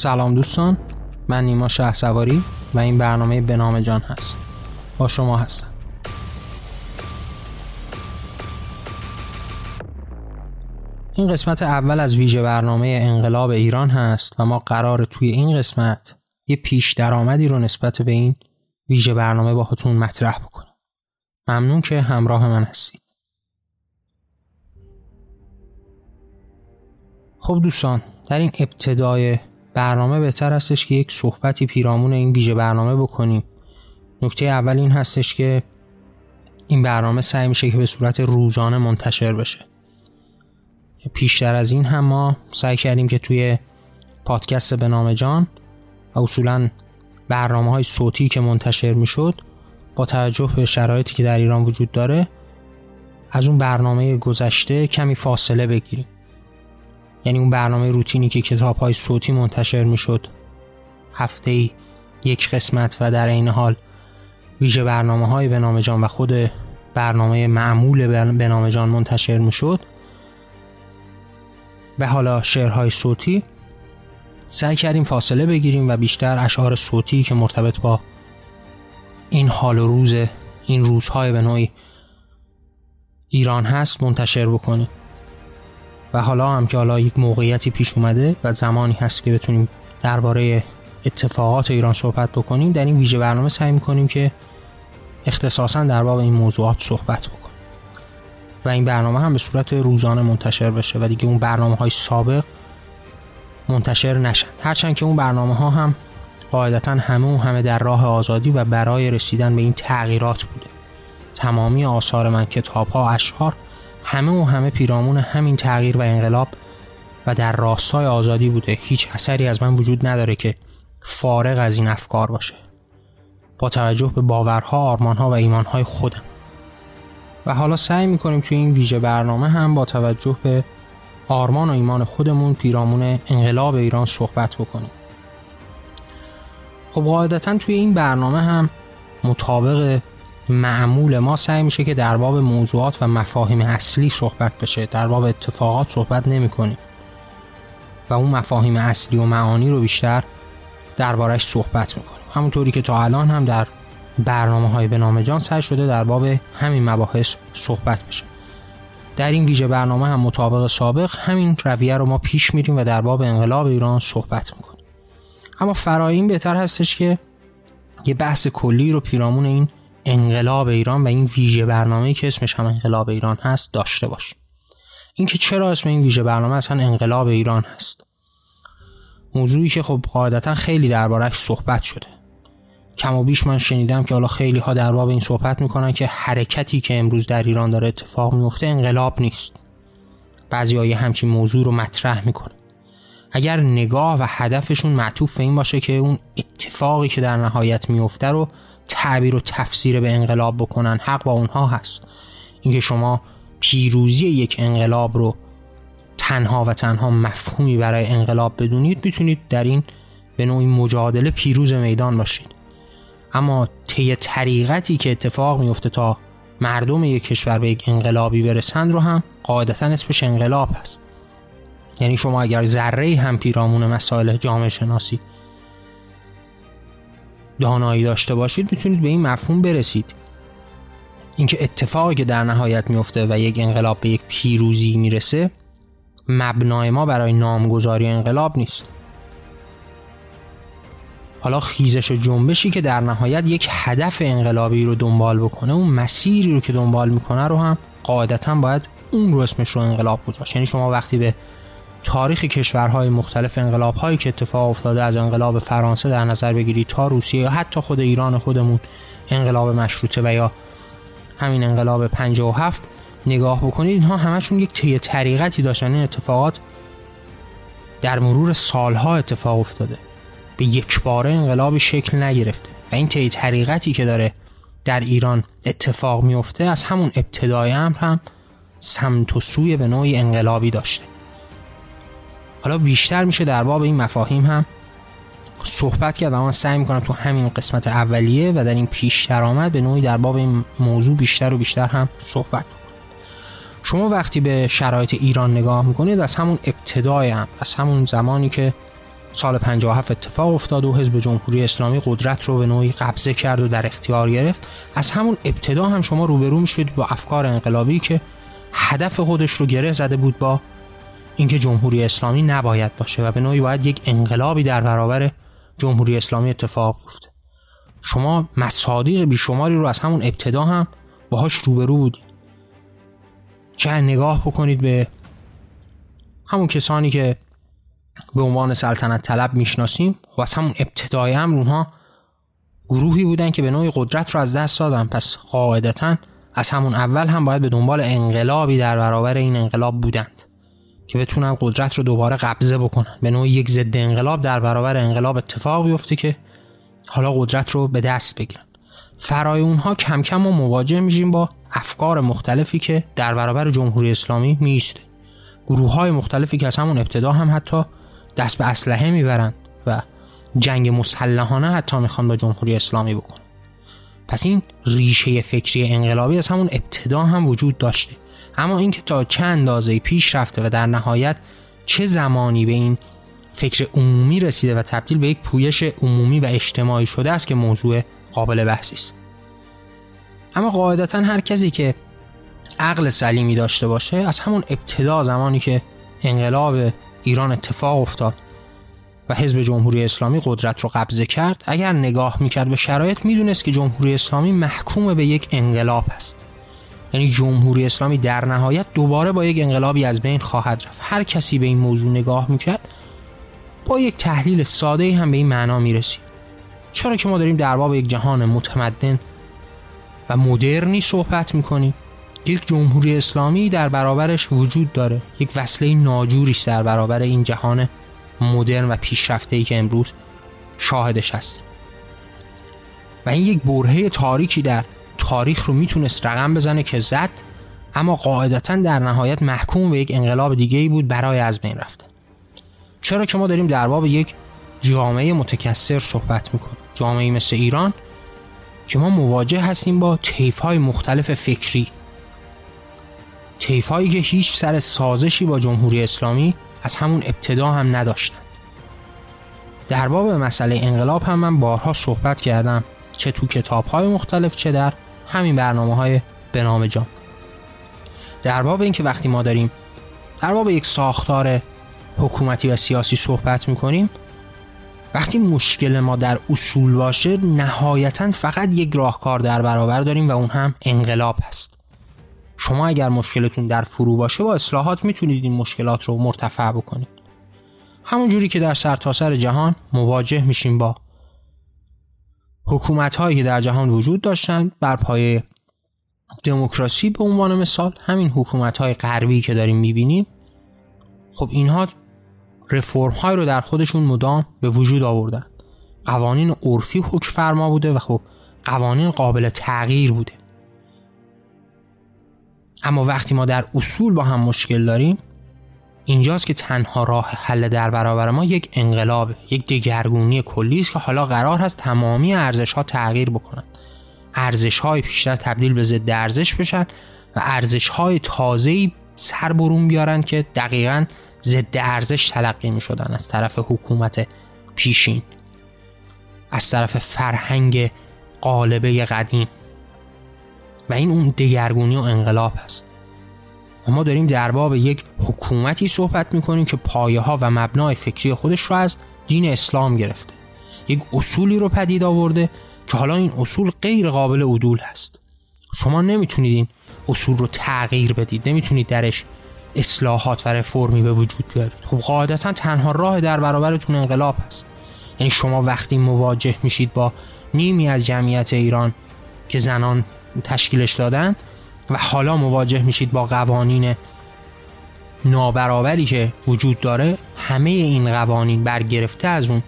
سلام دوستان من نیما شه سواری و این برنامه به نام جان هست. با شما هستم. این قسمت اول از ویژه برنامه انقلاب ایران هست و ما قرار توی این قسمت یه پیش درآمدی رو نسبت به این ویژه برنامه باهاتون مطرح بکنیم. ممنون که همراه من هستید. خب دوستان در این ابتدای برنامه بهتر هستش که یک صحبتی پیرامون این ویژه برنامه بکنیم. نکته اول این هستش که این برنامه سعی میشه که به صورت روزانه منتشر بشه. پیشتر از این هم ما سعی کردیم که توی پادکست به نام جان و اصولا برنامه های صوتی که منتشر می‌شد با توجه به شرایطی که در ایران وجود داره از اون برنامه گذشته کمی فاصله بگیریم. یعنی اون برنامه روتینی که کتاب های صوتی منتشر می‌شد. هفته ای یک قسمت و در این حال ویژه برنامه های به نام جان و خود برنامه معمول به نام جان منتشر می‌شد. و حالا شعرهای صوتی. سعی کردیم فاصله بگیریم و بیشتر اشعار صوتی که مرتبط با این حال و روز این روزهای به نوعی ایران هست منتشر بکنیم. و حالا هم که حالا یک موقعیتی پیش اومده و زمانی هست که بتونیم درباره اتفاقات ایران صحبت بکنیم در این ویژه برنامه سعی می‌کنیم که اختصاصا در باب این موضوعات صحبت بکنیم. و این برنامه هم به صورت روزانه منتشر بشه و دیگه اون برنامه های سابق منتشر نشن. هرچند که اون برنامه ها هم قاعدتا همه و همه در راه آزادی و برای رسیدن به این تغییرات بوده. تمامی آثار من کتاب ها اشعار همه و همه پیرامون همین تغییر و انقلاب و در راستای آزادی بوده هیچ اثری از من وجود نداره که فارغ از این افکار باشه. با توجه به باورها، آرمانها و ایمانهای خودم. و حالا سعی می‌کنیم توی این ویژه برنامه هم با توجه به آرمان و ایمان خودمون پیرامون انقلاب ایران صحبت بکنیم. خب قاعدتا توی این برنامه هم مطابق معمول ما سعی میشه که در باب موضوعات و مفاهیم اصلی صحبت بشه در باب اتفاقات صحبت نمی کنیم و اون مفاهیم اصلی و معانی رو بیشتر دربارش صحبت می‌کنیم. همونطوری که تا الان هم در برنامه های به نام جان سعی شده در باب همین مباحث صحبت بشه. در این ویژه برنامه هم مطابق سابق همین رویه رو ما پیش میریم و در باب انقلاب ایران صحبت می‌کنیم. اما فرای این بهتر هستش که یه بحث کلی رو پیرامون این انقلاب ایران و این ویژه برنامه که اسمش هم انقلاب ایران هست داشته باش. اینکه چرا اسم این ویژه برنامه اصلا انقلاب ایران هست؟ موضوعی که خب قاعدتا خیلی دربارهش صحبت شده. کم و بیش من شنیدم که حالا خیلی ها در باب این صحبت می‌کنن که حرکتی که امروز در ایران داره اتفاق میفته انقلاب نیست. بعضی های همچین موضوع رو مطرح می‌کنن اگر نگاه و هدفشون معطوف به این باشه که اون اتفاقی که در نهایت میفته رو تعبیر و تفسیر به انقلاب بکنن. حق با اونها هست. اینکه شما پیروزی یک انقلاب رو تنها و تنها مفهومی برای انقلاب بدونید می‌تونید در این به نوعی مجادله پیروز میدان باشید. اما طی طریقتی که اتفاق میفته تا مردم یک کشور به یک انقلابی برسند رو هم قاعدتا اسمش انقلاب هست. یعنی شما اگر ذره هم پیرامون مسائل جامعه شناسی دانایی داشته باشید می‌تونید به این مفهوم برسید. اینکه اتفاقی که در نهایت میفته و یک انقلاب به یک پیروزی می‌رسه مبنای ما برای نامگذاری انقلاب نیست. حالا خیزش و جنبشی که در نهایت یک هدف انقلابی رو دنبال بکنه اون مسیری رو که دنبال می‌کنه رو هم قاعدتا باید اون رو اسمش رو انقلاب گذاشت. یعنی شما وقتی به تاریخ کشورهای مختلف انقلاب هایی که اتفاق افتاده از انقلاب فرانسه در نظر بگیرید تا روسیه یا حتی خود ایران خودمون انقلاب مشروطه و یا همین انقلاب 57 نگاه بکنید اینها همشون یک طی طریقتی داشتن. این اتفاقات در مرور سالها اتفاق افتاده. به یک باره انقلاب شکل نگرفته و این طی طریقتی که داره در ایران اتفاق میفته از همون ابتدای امر هم سمت و سوی به نوعی انقلابی داشته. حالا بیشتر میشه در باب این مفاهیم هم صحبت کرد و من سعی می‌کنم تو همین قسمت اولیه و در این پیش درآمد به نوعی در باب این موضوع بیشتر و بیشتر هم صحبت شما وقتی به شرایط ایران نگاه می‌کنید از همون ابتدای هم از همون زمانی که سال 57 اتفاق افتاد و حزب جمهوری اسلامی قدرت رو به نوعی قبضه کرد و در اختیار گرفت از همون ابتدا هم شما روبرو میشید با افکار انقلابی که هدف خودش رو گره زده بود با اینکه جمهوری اسلامی نباید باشه و به نوعی باید یک انقلابی در برابر جمهوری اسلامی اتفاق بیفته. شما مصادیق بیشماری رو از همون ابتدا هم باهاش روبرو بودید. چه نگاه بکنید به همون کسانی که به عنوان سلطنت طلب می‌شناسیم و از همون ابتدای هم اونها گروهی بودن که به نوعی قدرت رو از دست دادن. پس قاعدتا از همون اول هم باید به دنبال انقلابی در برابر این انقلاب بودند. که بتونن قدرت رو دوباره قبضه بکنن. به نوعی یک ضد انقلاب در برابر انقلاب اتفاق بیفته که حالا قدرت رو به دست بگیرن. فرای اونها کم کم و مواجه میشیم با افکار مختلفی که در برابر جمهوری اسلامی میسته گروه های مختلفی که از همون ابتدا هم حتی دست به اسلحه می‌برند و جنگ مسلحانه حتی می‌خوان با جمهوری اسلامی بکنن. پس این ریشه فکری انقلابی از همون ابتدا هم وجود داشته. اما اینکه تا چه اندازه پیش رفته و در نهایت چه زمانی به این فکر عمومی رسیده و تبدیل به یک پویش عمومی و اجتماعی شده است که موضوع قابل بحثی است. اما قاعدتا هر کسی که عقل سلیمی داشته باشه از همون ابتدا زمانی که انقلاب ایران اتفاق افتاد و حزب جمهوری اسلامی قدرت رو قبضه کرد اگر نگاه می‌کرد به شرایط می‌دونست که جمهوری اسلامی محکوم به یک انقلاب است یعنی جمهوری اسلامی در نهایت دوباره با یک انقلابی از بین خواهد رفت. هر کسی به این موضوع نگاه می‌کرد با یک تحلیل ساده هم به این معنا می‌رسید. چرا که ما داریم در باب یک جهان متمدن و مدرنی صحبت می‌کنیم. یک جمهوری اسلامی در برابرش وجود داره. یک وصله ناجوریش در برابر این جهان مدرن و پیشرفته ای که امروز شاهدش هست. و این یک برهه تاریکی در تاریخ رو می‌تونست رقم بزنه که زد اما قاعدتا در نهایت محکوم به یک انقلاب دیگه ای بود برای از بین رفته. چرا که ما داریم در باب یک جامعه متکثر صحبت می‌کنیم جامعه مثل ایران که ما مواجه هستیم با تیف های مختلف فکری. تیف هایی که هیچ سر سازشی با جمهوری اسلامی از همون ابتدا هم نداشتن در باب مسئله انقلاب هم من بارها صحبت کردم چه تو کتاب های مختلف چه در همین برنامه های به نام جان. در باب اینکه وقتی ما داریم در باب یک ساختار حکومتی و سیاسی صحبت می‌کنیم وقتی مشکل ما در اصول باشه نهایتا فقط یک راهکار در برابر داریم و اون هم انقلاب هست. شما اگر مشکلتون در فرو باشه با اصلاحات می‌تونید این مشکلات رو مرتفع بکنید. همون جوری که در سرتاسر سر جهان مواجه میشیم با حکومت هایی که در جهان وجود داشتن بر پایه دموکراسی به عنوان مثال همین حکومت های غربی که داریم می‌بینیم خب اینها رفرم های رو در خودشون مدام به وجود آوردن. قوانین عرفی حکم فرما بوده و خب قوانین قابل تغییر بوده. اما وقتی ما در اصول با هم مشکل داریم اینجاست که تنها راه حل در برابر ما یک انقلاب یک دگرگونی کلی است که حالا قرار هست تمامی ارزش ها تغییر بکنند ارزش های پیشتر تبدیل به ضد ارزش بشن و ارزش های تازه سر برون بیارن که دقیقا ضد ارزش تلقی می شدن از طرف حکومت پیشین. از طرف فرهنگ قالبه قدیم. و این اون دگرگونی و انقلاب هست. ما داریم در باب یک حکومتی صحبت می‌کنیم که پایه ها و مبنای فکری خودش رو از دین اسلام گرفته. یک اصولی رو پدید آورده که حالا این اصول غیر قابل عدول هست. شما نمی‌تونید این اصول رو تغییر بدید. نمی‌تونید درش اصلاحات و رفرمی به وجود بیارید. خب قاعدتا تنها راه در برابرتون انقلاب هست. یعنی شما وقتی مواجه میشید با نیمی از جمعیت ایران که زنان تشکیلش دادن و حالا مواجه میشید با قوانین نابرابری که وجود داره همه این قوانین برگرفته از اون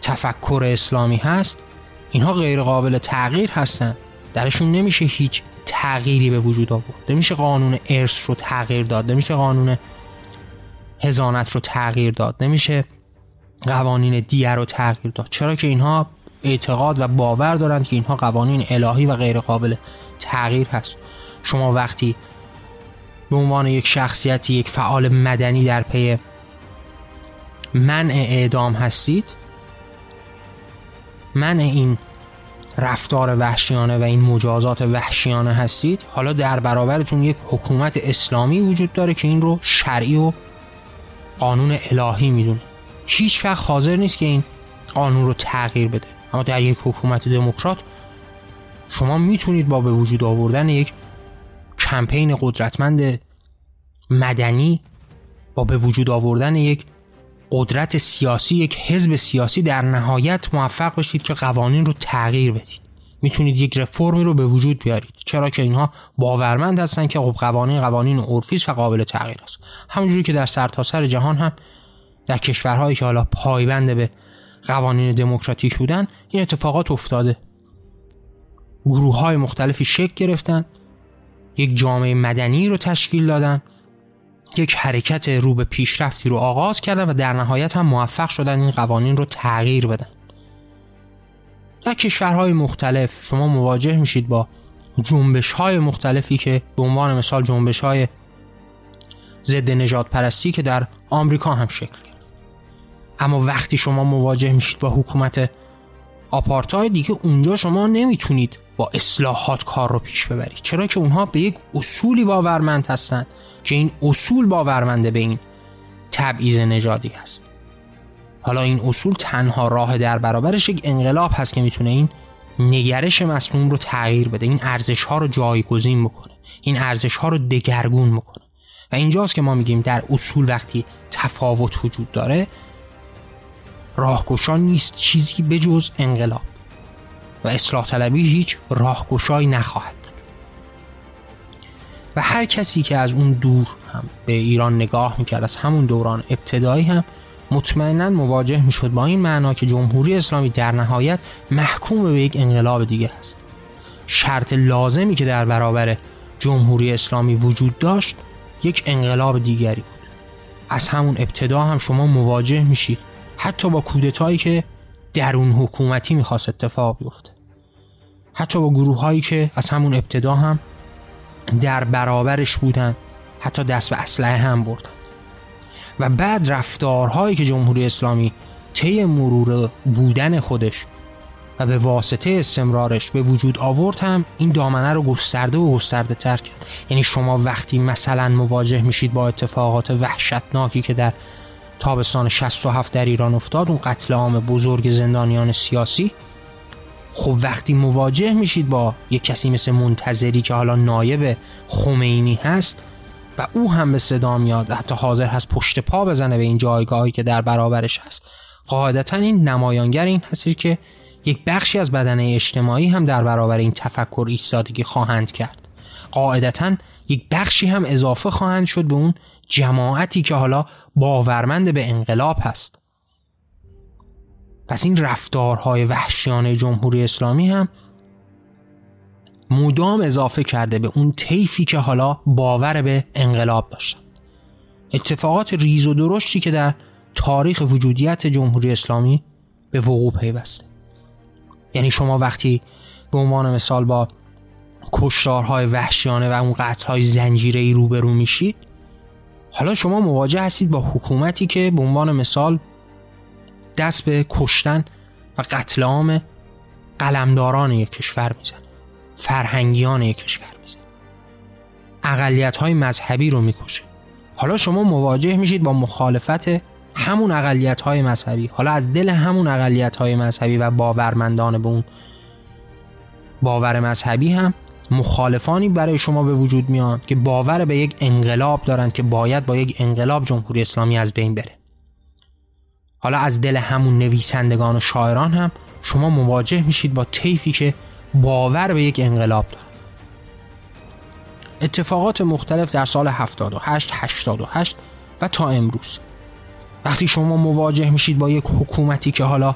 تفکر اسلامی هست. اینها غیر قابل تغییر هستن. درشون نمیشه هیچ تغییری به وجود آورد. نمیشه قانون ارث رو تغییر داد. نمیشه قانون هزانت رو تغییر داد. نمیشه قوانین دیگر رو تغییر داد. چرا که اینها اعتقاد و باور دارند که اینها قوانین الهی و غیر قابل تغییر هست. شما وقتی به عنوان یک شخصیتی یک فعال مدنی در پی منع اعدام هستید منع این رفتار وحشیانه و این مجازات وحشیانه هستید حالا در برابرتون یک حکومت اسلامی وجود داره که این رو شرعی و قانون الهی می‌دونه. هیچ وقت حاضر نیست که این قانون رو تغییر بده. اما در یک حکومت دموکرات شما می‌تونید با به وجود آوردن یک کمپین قدرتمند مدنی با به وجود آوردن یک قدرت سیاسی یک حزب سیاسی در نهایت موفق بشید که قوانین رو تغییر بدید. می‌تونید یک رفرمی رو به وجود بیارید. چرا که اینها باورمند هستن که خب قوانین قوانین عرفی و قابل تغییر است. همونجوری که در سرتاسر سر جهان هم در کشورهایی که حالا پایبند به قوانین دموکراتیک بودن این اتفاقات افتاده. گروه های مختلفی شکل گرفتن یک جامعه مدنی رو تشکیل دادن یک حرکت رو به پیشرفتی رو آغاز کردن و در نهایت هم موفق شدن این قوانین رو تغییر بدن. در کشورهای مختلف شما مواجه میشید با جنبش های مختلفی که به عنوان مثال جنبش های ضد نجات پرستی که در آمریکا هم شکل اما وقتی شما مواجه میشید با حکومت آپارتاید دیگه اونجا شما نمی‌تونید با اصلاحات کار رو پیش ببرید. چرا که اونها به یک اصولی باورمند هستند که این اصول باورمنده به این تبعیض نژادی هست. حالا این اصول تنها راه در برابرش یک انقلاب هست که می‌تونه این نگرش مسموم رو تغییر بده این ارزش ها رو جایگزین بکنه این ارزش ها رو دگرگون بکنه. و اینجاست که ما میگیم در اصول وقتی تفاوت وجود داره راهگشا نیست چیزی بجز انقلاب و اصلاح طلبی هیچ راهگشایی نخواهد و هر کسی که از اون دور هم به ایران نگاه می‌کرد از همون دوران ابتدایی هم مطمئنا مواجه می‌شد با این معنا که جمهوری اسلامی در نهایت محکوم به یک انقلاب دیگه است. شرط لازمی که در برابر جمهوری اسلامی وجود داشت یک انقلاب دیگری از همون ابتدا هم شما مواجه میشید. حتی با کودتایی که درون حکومتی می‌خواست اتفاق بیفته. حتی با گروه هایی که از همون ابتدا هم در برابرش بودن حتی دست به اسلحه هم بردن. و بعد رفتارهایی که جمهوری اسلامی طی مرور بودن خودش و به واسطه استمرارش به وجود آورد هم این دامنه رو گسترده و گسترده تر کرد. یعنی شما وقتی مثلا مواجه میشید با اتفاقات وحشتناکی که در تابستان 67 در ایران افتاد اون قتل عام بزرگ زندانیان سیاسی. خب وقتی مواجه میشید با یک کسی مثل منتظری که حالا نایب خمینی هست و او هم به صدا میاد حتی حاضر هست پشت پا بزنه به این جایگاهی که در برابرش هست قاعدتا این نمایانگر این هستی که یک بخشی از بدنه اجتماعی هم در برابر این تفکر ایستادگی خواهند کرد. قاعدتا یک بخشی هم اضافه خواهند شد به اون جماعتی که حالا باورمند به انقلاب هست. پس این رفتارهای وحشیانه جمهوری اسلامی هم مدام اضافه کرده به اون طیفی که حالا باور به انقلاب داشتن. اتفاقات ریز و درشتی که در تاریخ وجودیت جمهوری اسلامی به وقوع پیوسته. یعنی شما وقتی به عنوان مثال با کشتارهای وحشیانه و اون قتلهای زنجیره روبرو میشید حالا شما مواجه هستید با حکومتی که به عنوان مثال دست به کشتن و قتل عام قلمداران یک کشور می‌زنه فرهنگیان یک کشور می‌زنه. اقلیت های مذهبی رو می‌کشه. حالا شما مواجه میشید با مخالفت همون اقلیت های مذهبی. حالا از دل همون اقلیت های مذهبی و باورمندان به اون باور مذهبی هم مخالفانی برای شما به وجود میان که باور به یک انقلاب دارند که باید با یک انقلاب جمهوری اسلامی از بین بره. حالا از دل همون نویسندگان و شاعران هم شما مواجه میشید با طیفی که باور به یک انقلاب دارن اتفاقات مختلف در سال 78 88 و تا امروز. وقتی شما مواجه میشید با یک حکومتی که حالا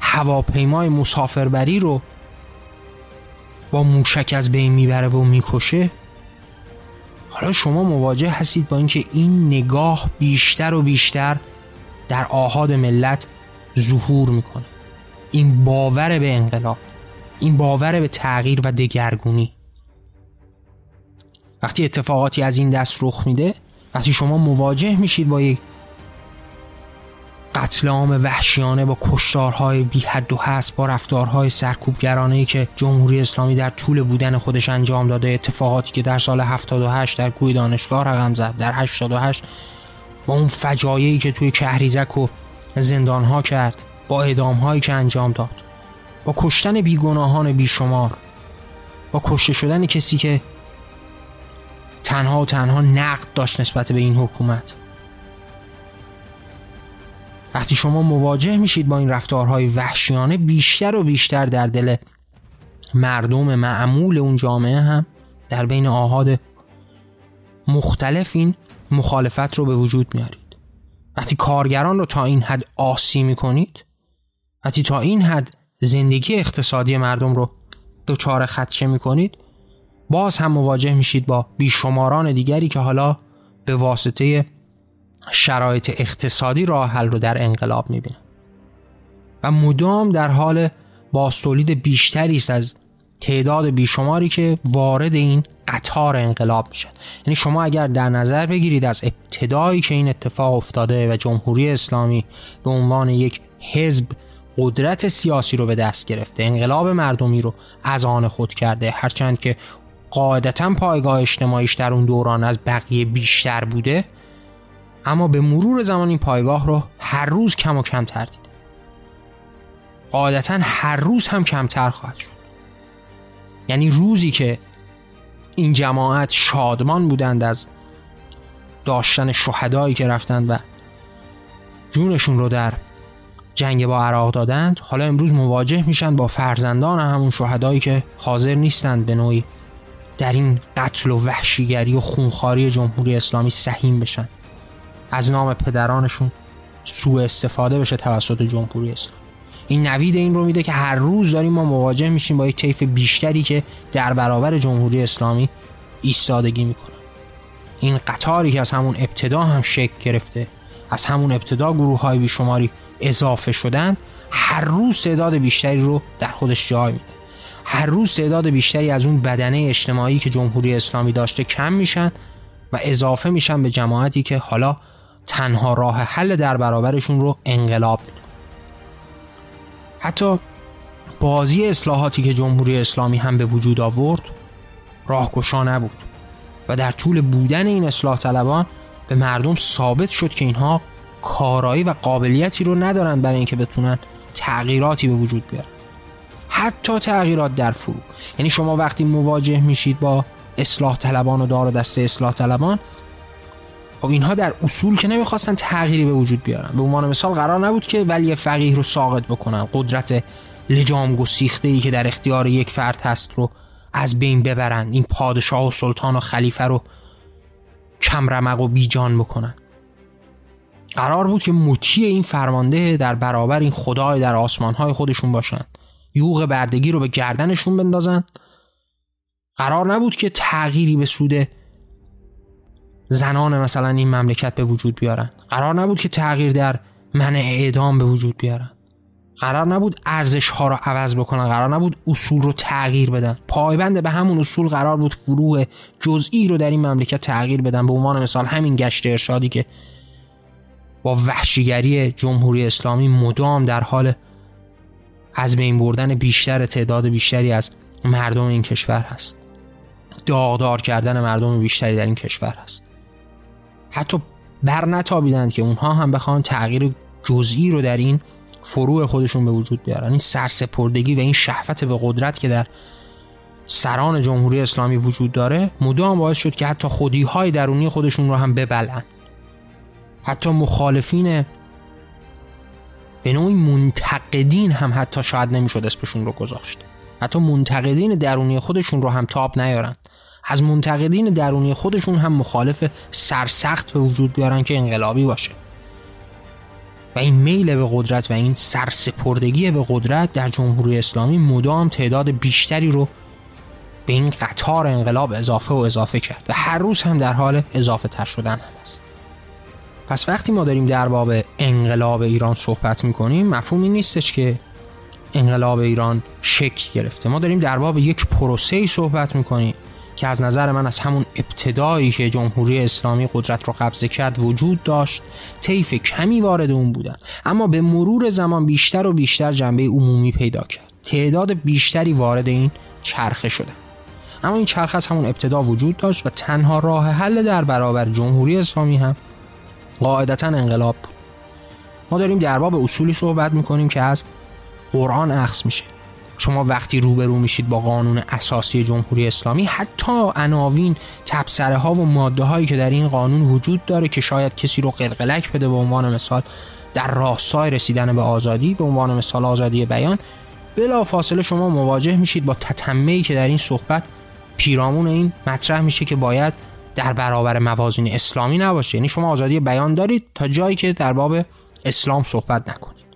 هواپیمای مسافربری رو با موشک از بین می‌بره و می‌کشه. حالا شما مواجه هستید با اینکه این نگاه بیشتر و بیشتر در آهاد ملت ظهور می‌کنه. این باور به انقلاب این باور به تغییر و دگرگونی. وقتی اتفاقاتی از این دست رخ میده وقتی شما مواجه میشید با یک قتل عام وحشیانه با کشتارهای بی حد و حس با رفتارهای سرکوبگرانه که جمهوری اسلامی در طول بودن خودش انجام داده اتفاقاتی که در سال 78 در کوی دانشگاه رقم زد. در 88 با اون فجایعی که توی کهریزک و زندانها کرد با اعدامهایی که انجام داد با کشتن بیگناهان بیشمار با کشته شدن کسی که تنها و تنها نقد داشت نسبت به این حکومت. وقتی شما مواجه میشید با این رفتارهای وحشیانه بیشتر و بیشتر در دل مردم معمول اون جامعه هم در بین آهاد مختلف این مخالفت رو به وجود میارید. وقتی کارگران رو تا این حد آسی می‌کنید وقتی تا این حد زندگی اقتصادی مردم رو دچار خدشه می‌کنید باز هم مواجه میشید با بیشماران دیگری که حالا به واسطه شرایط اقتصادی راه حل رو در انقلاب می‌بینن و مدام در حال باستولید بیشتری است از تعداد بیشماری که وارد این قطار انقلاب میشن یعنی شما اگر در نظر بگیرید از ابتدایی که این اتفاق افتاده و جمهوری اسلامی به عنوان یک حزب قدرت سیاسی رو به دست گرفته انقلاب مردمی رو از آن خود کرده هرچند که قاعدتا پایگاه اجتماعیش در اون دوران از بقیه بیشتر بوده اما به مرور زمان این پایگاه رو هر روز کم و کمتر دیده. قاعدتا هر روز هم کمتر خواهد شد. یعنی روزی که این جماعت شادمان بودند از داشتن شهدایی که رفتند و جونشون رو در جنگ با عراق دادند حالا امروز مواجه میشن با فرزندان همون شهدایی که حاضر نیستند به نوعی در این قتل و وحشیگری و خونخاری جمهوری اسلامی سهیم بشن. از نام پدرانشون سوء استفاده بشه توسط جمهوری اسلامی. این نوید این رو میده که هر روز داریم ما مواجه میشیم با یک طیف بیشتری که در برابر جمهوری اسلامی ایستادگی می‌کنن این قطاری که از همون ابتدا هم شکل گرفته از همون ابتدا گروه های بیشماری اضافه شدن هر روز تعداد بیشتری رو در خودش جای میده. هر روز تعداد بیشتری از اون بدنه اجتماعی که جمهوری اسلامی داشته کم میشن و اضافه میشن به جماعتی که حالا تنها راه حل در برابرشون رو انقلاب. حتی بازی اصلاحاتی که جمهوری اسلامی هم به وجود آورد راهگشا نبود و در طول بودن این اصلاح طلبان به مردم ثابت شد که اینها کارایی و قابلیتی رو ندارن برای اینکه بتونن تغییراتی به وجود بیارن. حتی تغییرات در فرو. یعنی شما وقتی مواجه میشید با اصلاح طلبان و دار و دسته اصلاح طلبان خب اینها در اصول که نمی‌خواستن تغییری به وجود بیارن. به عنوان مثال قرار نبود که ولی فقیه رو ساقط بکنن. قدرت لجام گسیخته ای که در اختیار یک فرد هست رو از بین ببرن. این پادشاه و سلطان و خلیفه رو کمرمق و بیجان بکنن. قرار بود که مطیع این فرمانده در برابر این خدای در آسمانهای خودشون باشن. یوغ بردگی رو به گردنشون بندازن. قرار نبود که تغییری به سود زنان مثلا این مملکت به وجود بیارن. قرار نبود که تغییر در منع اعدام به وجود بیارن. قرار نبود ارزش ها رو عوض بکنن. قرار نبود اصول رو تغییر بدن. پایبند به همون اصول قرار بود فروع جزئی رو در این مملکت تغییر بدن. به عنوان مثال همین گشت ارشادی که با وحشیگری جمهوری اسلامی مدام در حال از بین بردن بیشتر تعداد بیشتری از مردم این کشور هست. داغدار کردن مردم بیشتری در این کشور هست. حتی بر نتابیدند که اونها هم بخوان تغییر جزئی رو در این فروع خودشون به وجود بیارن. این سرسپردگی و این شهوت به قدرت که در سران جمهوری اسلامی وجود داره مدام باعث شد که حتی خودی های درونی خودشون رو هم ببلن حتی مخالفین به نوعی منتقدین هم حتی شاید نمی‌شد اسمشون رو گذاشت. حتی منتقدین درونی خودشون رو هم تاب نیارن. از منتقدین درونی خودشون هم مخالف سرسخت به وجود بیارن که انقلابی باشه. و این میل به قدرت و این سرسپردگی به قدرت در جمهوری اسلامی مدام تعداد بیشتری رو به این قطار انقلاب اضافه و اضافه کرد و هر روز هم در حال اضافه تر شدن هم است. پس وقتی ما داریم در باب انقلاب ایران صحبت می‌کنیم مفهومی نیستش که انقلاب ایران شکل گرفته. ما داریم در باب یک پروسه صحبت می‌کنیم. که از نظر من از همون ابتدایی که جمهوری اسلامی قدرت رو قبضه کرد وجود داشت طیف کمی وارد اون بودن. اما به مرور زمان بیشتر و بیشتر جنبه عمومی پیدا کرد. تعداد بیشتری وارد این چرخه شدن. اما این چرخه از همون ابتدا وجود داشت و تنها راه حل در برابر جمهوری اسلامی هم قاعدتا انقلاب بود. ما داریم در باب اصولی صحبت می‌کنیم که از قرآن اخذ میشه. شما وقتی روبرو میشید با قانون اساسی جمهوری اسلامی حتی عناوین تبصره ها و ماده هایی که در این قانون وجود داره که شاید کسی رو قلقلک بده به عنوان مثال در راستای رسیدن به آزادی به عنوان مثال آزادی بیان بلا فاصله شما مواجه میشید با تتمه که در این صحبت پیرامون این مطرح میشه که باید در برابر موازین اسلامی نباشه. یعنی شما آزادی بیان دارید تا جایی که در باب اسلام صحبت نکنید.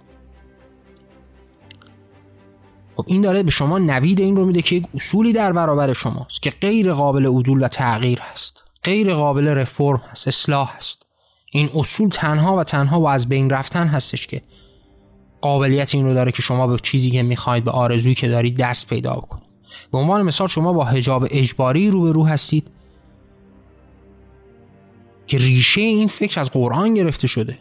خب این داره به شما نوید این رو میده که یک اصولی در برابر شماست که غیر قابل عدول و تغییر هست. غیر قابل رفرم هست اصلاح هست. این اصول تنها و تنها و از بین رفتن هستش که قابلیت این رو داره که شما به چیزی که می‌خواید به آرزویی که دارید دست پیدا کنید به عنوان مثال شما با حجاب اجباری رو به رو هستید که ریشه این فکر از قرآن گرفته شده.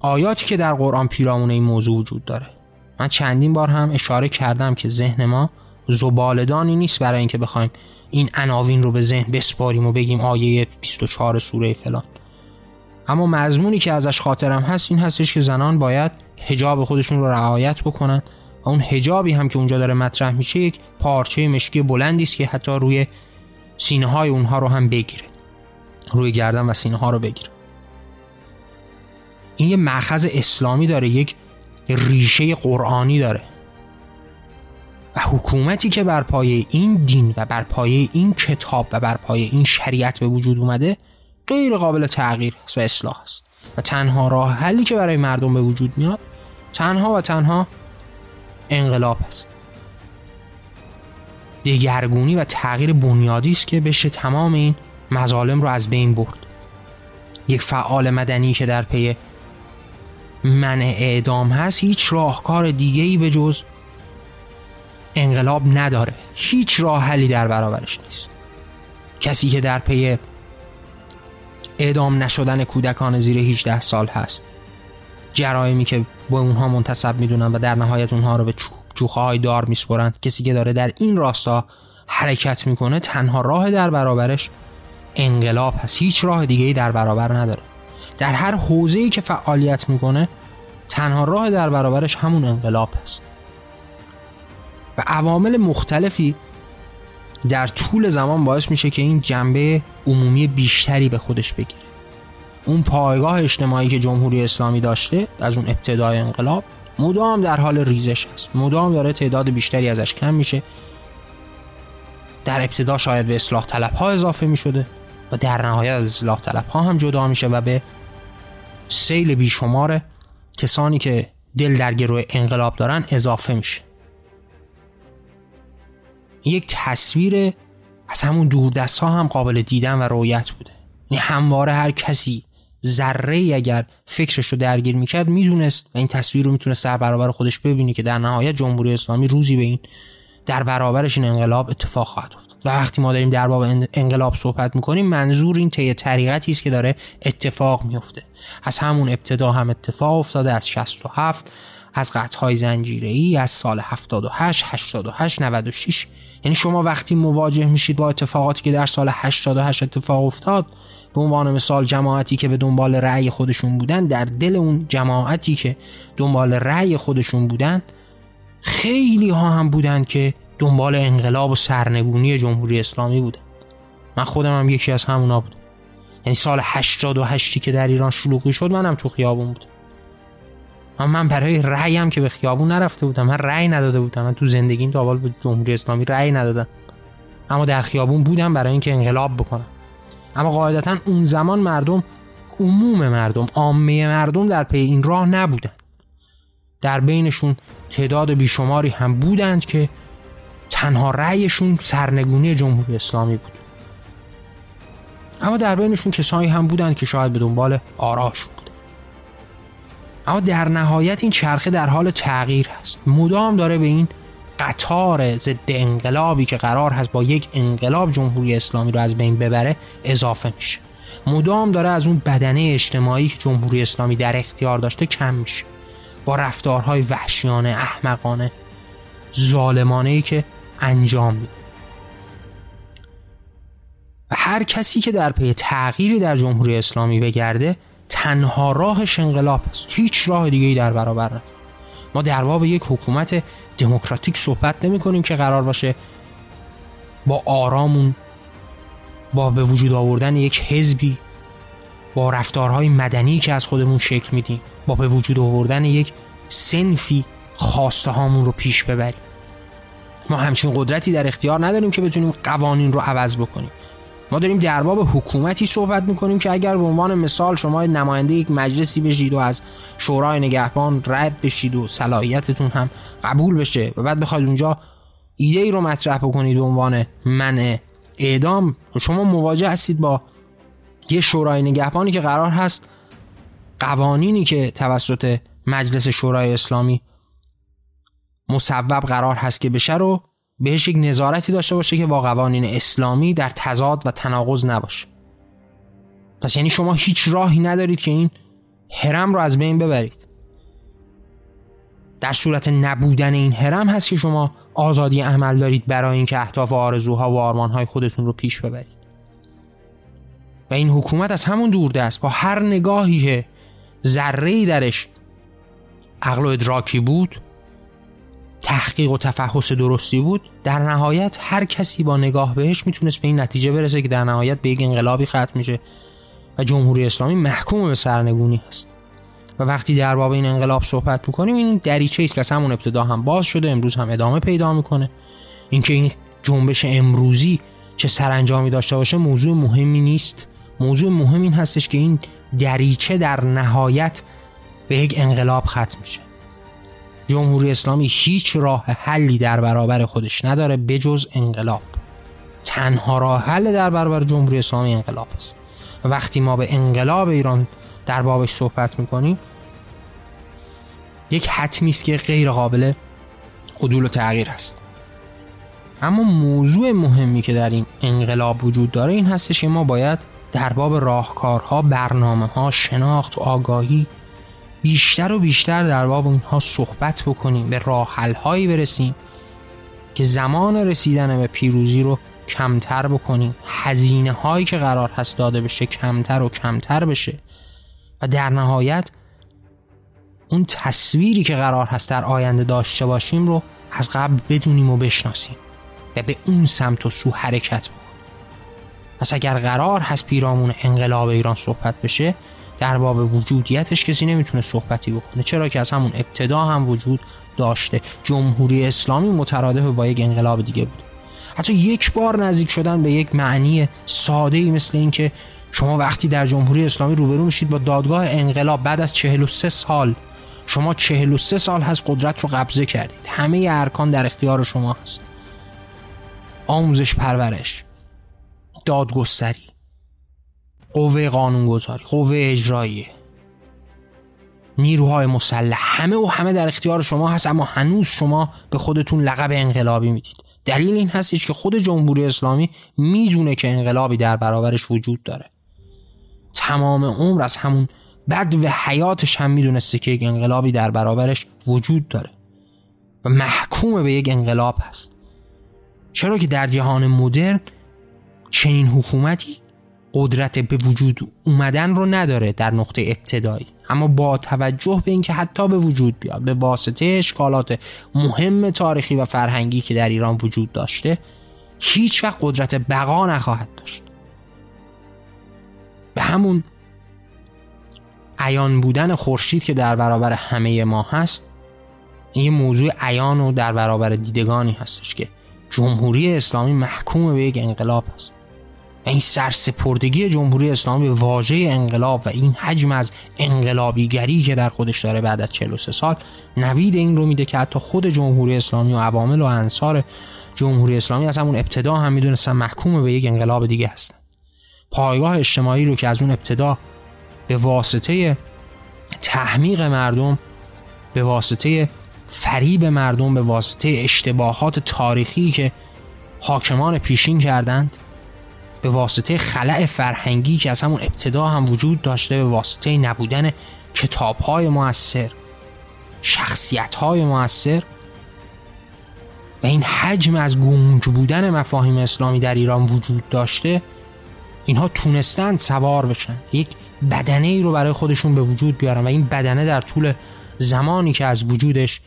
آیاتی که در قرآن پیرامون این موضوع وجود داره. من چندین بار هم اشاره کردم که ذهن ما زبالدانی نیست برای اینکه بخوایم این عناوین رو به ذهن بسپاریم و بگیم آیه 24 سوره فلان. اما مضمونی که ازش خاطرم هست این هستش که زنان باید حجاب خودشون رو رعایت بکنن و اون حجابی هم که اونجا داره مطرح میشه یک پارچه مشکی بلندی است که حتی روی سینه های اونها رو هم بگیره. روی گردن و سینه ها رو بگیره. این یه مخز اسلامی داره یک ریشه قرآنی داره. و حکومتی که بر پایه این دین و بر پایه این کتاب و بر پایه این شریعت به وجود اومده غیر قابل تغییر و اصلاح است. و تنها راه حلی که برای مردم به وجود میاد تنها و تنها انقلاب است. دگرگونی و تغییر بنیادی است که بشه تمام این مظالم رو از بین برد. یک فعال مدنی که در پی منع اعدام هست هیچ راهکار دیگه ای به جز انقلاب نداره. هیچ راه حلی در برابرش نیست. کسی که در پی اعدام نشدن کودکان زیر 18 سال هست. جرایمی که با اونها منتصب می‌دونن و در نهایت اونها رو به جوخه های دار میسپرند. کسی که داره در این راستا حرکت می‌کنه تنها راه در برابرش انقلاب هست. هیچ راه دیگه در برابر نداره. در هر حوزه‌ای که فعالیت می‌کنه تنها راه در برابرش همون انقلاب هست. و عوامل مختلفی در طول زمان باعث میشه که این جنبه عمومی بیشتری به خودش بگیره. اون پایگاه اجتماعی که جمهوری اسلامی داشته از اون ابتدای انقلاب مدام در حال ریزش است مدام داره تعداد بیشتری ازش کم میشه. در ابتدا شاید به اصلاح طلب ها اضافه می شده و در نهایت از اصلاح طلب ها هم جدا میشه و به سیل بیشمار کسانی که دل در گروه انقلاب دارن اضافه میشه. یک تصویر از همون دوردست ها هم قابل دیدن و رویت بوده. یعنی همواره هر کسی ذره اگر فکرش رو درگیر می‌کرد می‌دونست و این تصویر رو می‌تونه سر برابر خودش ببینی که در نهایت جمهوری اسلامی روزی به این در برابرش این انقلاب اتفاق خواهد افتاد. وقتی ما داریم در باب انقلاب صحبت می‌کنیم منظور این طی طریقتی است که داره اتفاق میفته از همون ابتدا هم اتفاق افتاده از 67 از قطعهای زنجیره ای از سال 78 88 96 یعنی شما وقتی مواجه میشید با اتفاقاتی که در سال 88 اتفاق افتاد به عنوان مثال جماعتی که به دنبال رأی خودشون بودن در دل اون جماعتی که دنبال رأی خودشون بودن خیلی ها هم بودن که دنبال انقلاب و سرنگونی جمهوری اسلامی بودن من خودم هم یکی از همونا بودم. یعنی سال 88 که در ایران شلوغی شد منم تو خیابون بودم. اما من برای رأیم که به خیابون نرفته بودم من رأی نداده بودم. من تو زندگیم تا به جمهوری اسلامی رأی ندادم. اما در خیابون بودم برای اینکه انقلاب بکنم. اما قاعدتا اون زمان مردم عموم مردم عامه مردم در پی این راه نبودن. در بینشون تعداد بیشماری هم بودند که تنها رأیشون سرنگونی جمهوری اسلامی بود. اما در بینشون کسانی هم بودند که شاید به دنبال آراشون بود. اما در نهایت این چرخه در حال تغییر هست. مدام داره به این قطار ضد انقلابی که قرار هست با یک انقلاب جمهوری اسلامی رو از بین ببره اضافه میشه. مدام داره از اون بدنه اجتماعی که جمهوری اسلامی در اختیار داشته کم میشه. با رفتارهای وحشیانه احمقانه ظالمانه ای که انجام میده. و هر کسی که در پی تغییری در جمهوری اسلامی بگرده تنها راهش انقلاب است هیچ راه دیگه ای در برابر نداره. ما در باب یک حکومت دموکراتیک صحبت نمی کنیم که قرار باشه با آرامون با به وجود آوردن یک حزبی با رفتارهای مدنی که از خودمون شکل میدیم با به وجود آوردن یک سنفی خواسته هامون رو پیش ببریم. ما همچین قدرتی در اختیار نداریم که بتونیم قوانین رو عوض بکنیم. ما داریم در باب حکومتی صحبت می‌کنیم که اگر به عنوان مثال شما نماینده یک مجلسی بشید و از شورای نگهبان رد بشید و صلاحیتتون هم قبول بشه و بعد بخواید اونجا ایده ای رو مطرح بکنید به عنوان منع اعدام شما مواجه هستید با یه شورای نگهبانی که قرار هست قوانینی که توسط مجلس شورای اسلامی مصوب قرار هست که بشه رو بهش یک نظارتی داشته باشه که با قوانین اسلامی در تضاد و تناقض نباشه. پس یعنی شما هیچ راهی ندارید که این حرم رو از بین ببرید. در صورت نبودن این حرم هست که شما آزادی عمل دارید برای اینکه اهداف و آرزوها و آرمانهای خودتون رو پیش ببرید. و این حکومت از همون دورده است با هر نگاهی که ذره درش عقل و ادراکی بود تحقیق و تفحص درستی بود در نهایت هر کسی با نگاه بهش می‌تونست به این نتیجه برسه که در نهایت به یک انقلابی ختم میشه و جمهوری اسلامی محکوم به سرنگونی هست. و وقتی در باب این انقلاب صحبت می‌کنیم این دریچه است که از همون ابتدا هم باز شده امروز هم ادامه پیدا می‌کنه. اینکه این جنبش امروزی چه سرانجامی داشته باشه موضوع مهمی نیست. موضوع مهم این هستش که این دریچه در نهایت به یک انقلاب ختم میشه. جمهوری اسلامی هیچ راه حلی در برابر خودش نداره بجز انقلاب. تنها راه حل در برابر جمهوری اسلامی انقلاب است. وقتی ما به انقلاب ایران در بابش صحبت می‌کنیم یک حتمی است که غیر قابل عدول و تغییر است. اما موضوع مهمی که در این انقلاب وجود داره این هستش که ما باید در باب راهکارها برنامه ها شناخت و آگاهی بیشتر و بیشتر در باب اینها صحبت بکنیم به راه هایی برسیم که زمان رسیدن به پیروزی رو کمتر بکنیم. هزینه هایی که قرار هست داده بشه کمتر و کمتر بشه. و در نهایت اون تصویری که قرار هست در آینده داشته باشیم رو از قبل بدونیم و بشناسیم و به اون سمت و سو حرکت بکنیم. پس اگر قرار هست پیرامون انقلاب ایران صحبت بشه در باب وجودیتش کسی نمی‌تونه صحبتی بکنه. چرا که از همون ابتدا هم وجود داشته. جمهوری اسلامی مترادف با یک انقلاب دیگه بود. حتی یک بار نزدیک شدن به یک معنی ساده ای مثل اینکه شما وقتی در جمهوری اسلامی روبرو میشید با دادگاه انقلاب بعد از 43 سال شما 43 سال هست قدرت رو قبضه کردید. همه ارکان در اختیار شما هست. آموزش پرورش دادگستری. قوه قانونگذاری قوه اجرایی. نیروهای مسلح. همه و همه در اختیار شما هست اما هنوز شما به خودتون لقب انقلابی می‌دید. دلیل این هستش که خود جمهوری اسلامی می‌دونه که انقلابی در برابرش وجود داره. تمام عمر از همون بد و حیاتش هم می‌دونسته که یک انقلابی در برابرش وجود داره. و محکوم به یک انقلاب هست. چرا که در جهان مدرن چنین حکومتی قدرت به وجود اومدن رو نداره در نقطه ابتدایی. اما با توجه به اینکه حتی به وجود بیاد به واسطه اشکالات مهم تاریخی و فرهنگی که در ایران وجود داشته هیچ وقت قدرت بقا نخواهد داشت. به همون عیان بودن خورشید که در برابر همه ما هست این موضوع عیان و در برابر دیدگانی هستش که جمهوری اسلامی محکوم به یک انقلاب است و این سرسپردگی جمهوری اسلامی به واژه انقلاب و این حجم از انقلابیگری که در خودش داره بعد از 43 سال نوید این رو میده که حتی خود جمهوری اسلامی و عوامل و انصار جمهوری اسلامی از همون ابتدا هم می‌دونستن محکوم به یک انقلاب دیگه هستن. پایگاه اجتماعی رو که از اون ابتدا به واسطه تحمیق مردم به واسطه فریب مردم به واسطه اشتباهات تاریخی که حاکمان پیشین کردند به واسطه خلع فرهنگی که از همون ابتدا هم وجود داشته به واسطه نبودن کتاب های موثر شخصیت های موثر و این حجم از گونج بودن مفاهیم اسلامی در ایران وجود داشته اینها تونستند سوار بشن. یک بدنه ای رو برای خودشون به وجود بیارن و این بدنه در طول زمانی که از وجودش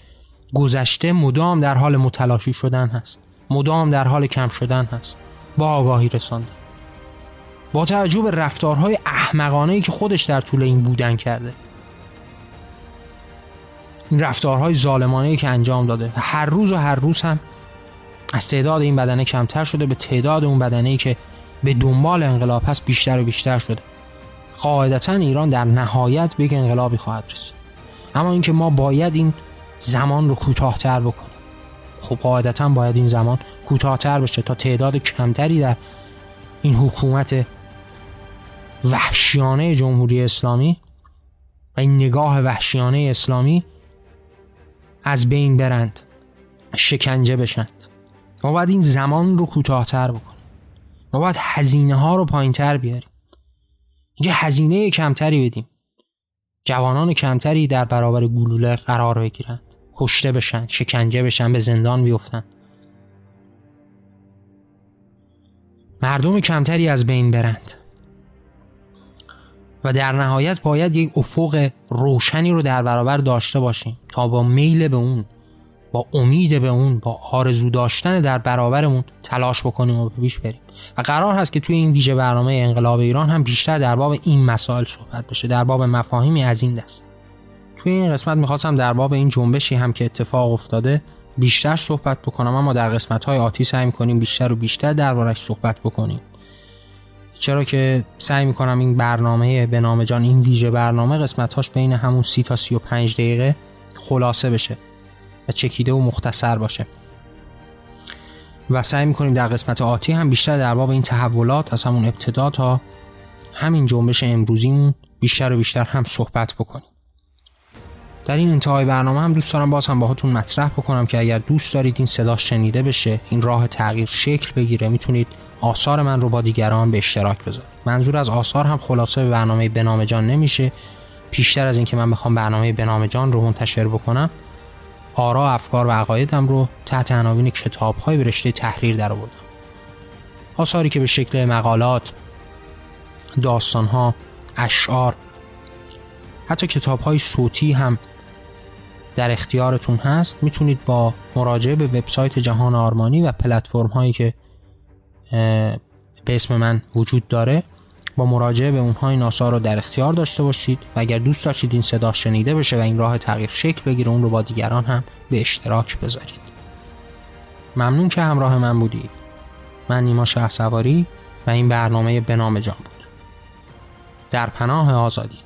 گذشته مدام در حال متلاشی شدن هست مدام در حال کم شدن هست با آگاهی رسانده. با توجه به رفتارهای احمقانه که خودش در طول این بودن کرده. این رفتارهای ظالمانه که انجام داده. هر روز و هر روز هم از تعداد این بدنه کمتر شده به تعداد اون بدنه که به دنبال انقلاب هست بیشتر و بیشتر شده. قاعدتا ایران در نهایت به انقلابی خواهد رسید. اما اینکه ما باید این زمان رو کوتاهتر بکنیم. خب قاعدتا باید این زمان کوتاهتر بشه تا تعداد کمتری در این حکومت وحشیانه جمهوری اسلامی و این نگاه وحشیانه اسلامی از بین برند شکنجه بشند. ما باید این زمان رو کوتاهتر بکنیم. ما باید هزینه ها رو پایین تر بیاریم. اینکه هزینه کمتری بدیم. جوانان کمتری در برابر گلوله قرار بگیرند کشته بشن شکنجه بشن به زندان بیفتن. مردم کمتری از بین برند. و در نهایت باید یک افق روشنی رو در برابر داشته باشیم تا با میل به اون با امید به اون با آرزو داشتن در برابرمون تلاش بکنیم و پیش بریم. و قرار هست که توی این ویژه برنامه انقلاب ایران هم بیشتر در باب این مسائل صحبت بشه در باب مفاهیمی از این دست. توی این قسمت می‌خواستم در باب این جنبشی هم که اتفاق افتاده بیشتر صحبت بکنم اما در قسمت های آتی سعی می‌کنیم بیشتر و بیشتر دربارش صحبت بکنیم. چرا که سعی می‌کنم این برنامه به نام جان این ویژه برنامه قسمتهاش بین همون سی تا سی و پنج دقیقه خلاصه بشه و چکیده و مختصر باشه. و سعی می‌کنیم در قسمت آتی هم بیشتر در باب این تحولات از همون ابتدا تا همین جنبش امروزیمون بیشتر و بیشتر هم صحبت بکنیم. در این انتهای برنامه هم دوست دارم باز هم باهاتون مطرح بکنم که اگر دوست دارید این صدا شنیده بشه این راه تغییر شکل بگیره می‌تونید آثار من رو با دیگران به اشتراک بذارید منظور از آثار هم خلاصه به برنامه بنام جان نمیشه. پیشتر از اینکه من بخوام برنامه بنام جان رو منتشر بکنم آرا افکار و عقایدم رو تحت عناوین کتاب های به رشته تحریر در آوردم. آثاری که به شکل مقالات داستان ها اشعار حتی کتاب های صوتی هم در اختیارتون هست. می‌تونید با مراجعه به وبسایت جهان آرمانی و پلتفرم هایی که به اسم من وجود داره با مراجعه به اونها این آثار رو در اختیار داشته باشید و اگر دوست داشتید این صدا شنیده بشه و این راه تغییر شکل بگیره اون رو با دیگران هم به اشتراک بذارید. ممنون که همراه من بودید. من نیما شه سواری و این برنامه به نام جان بود. در پناه آزادی.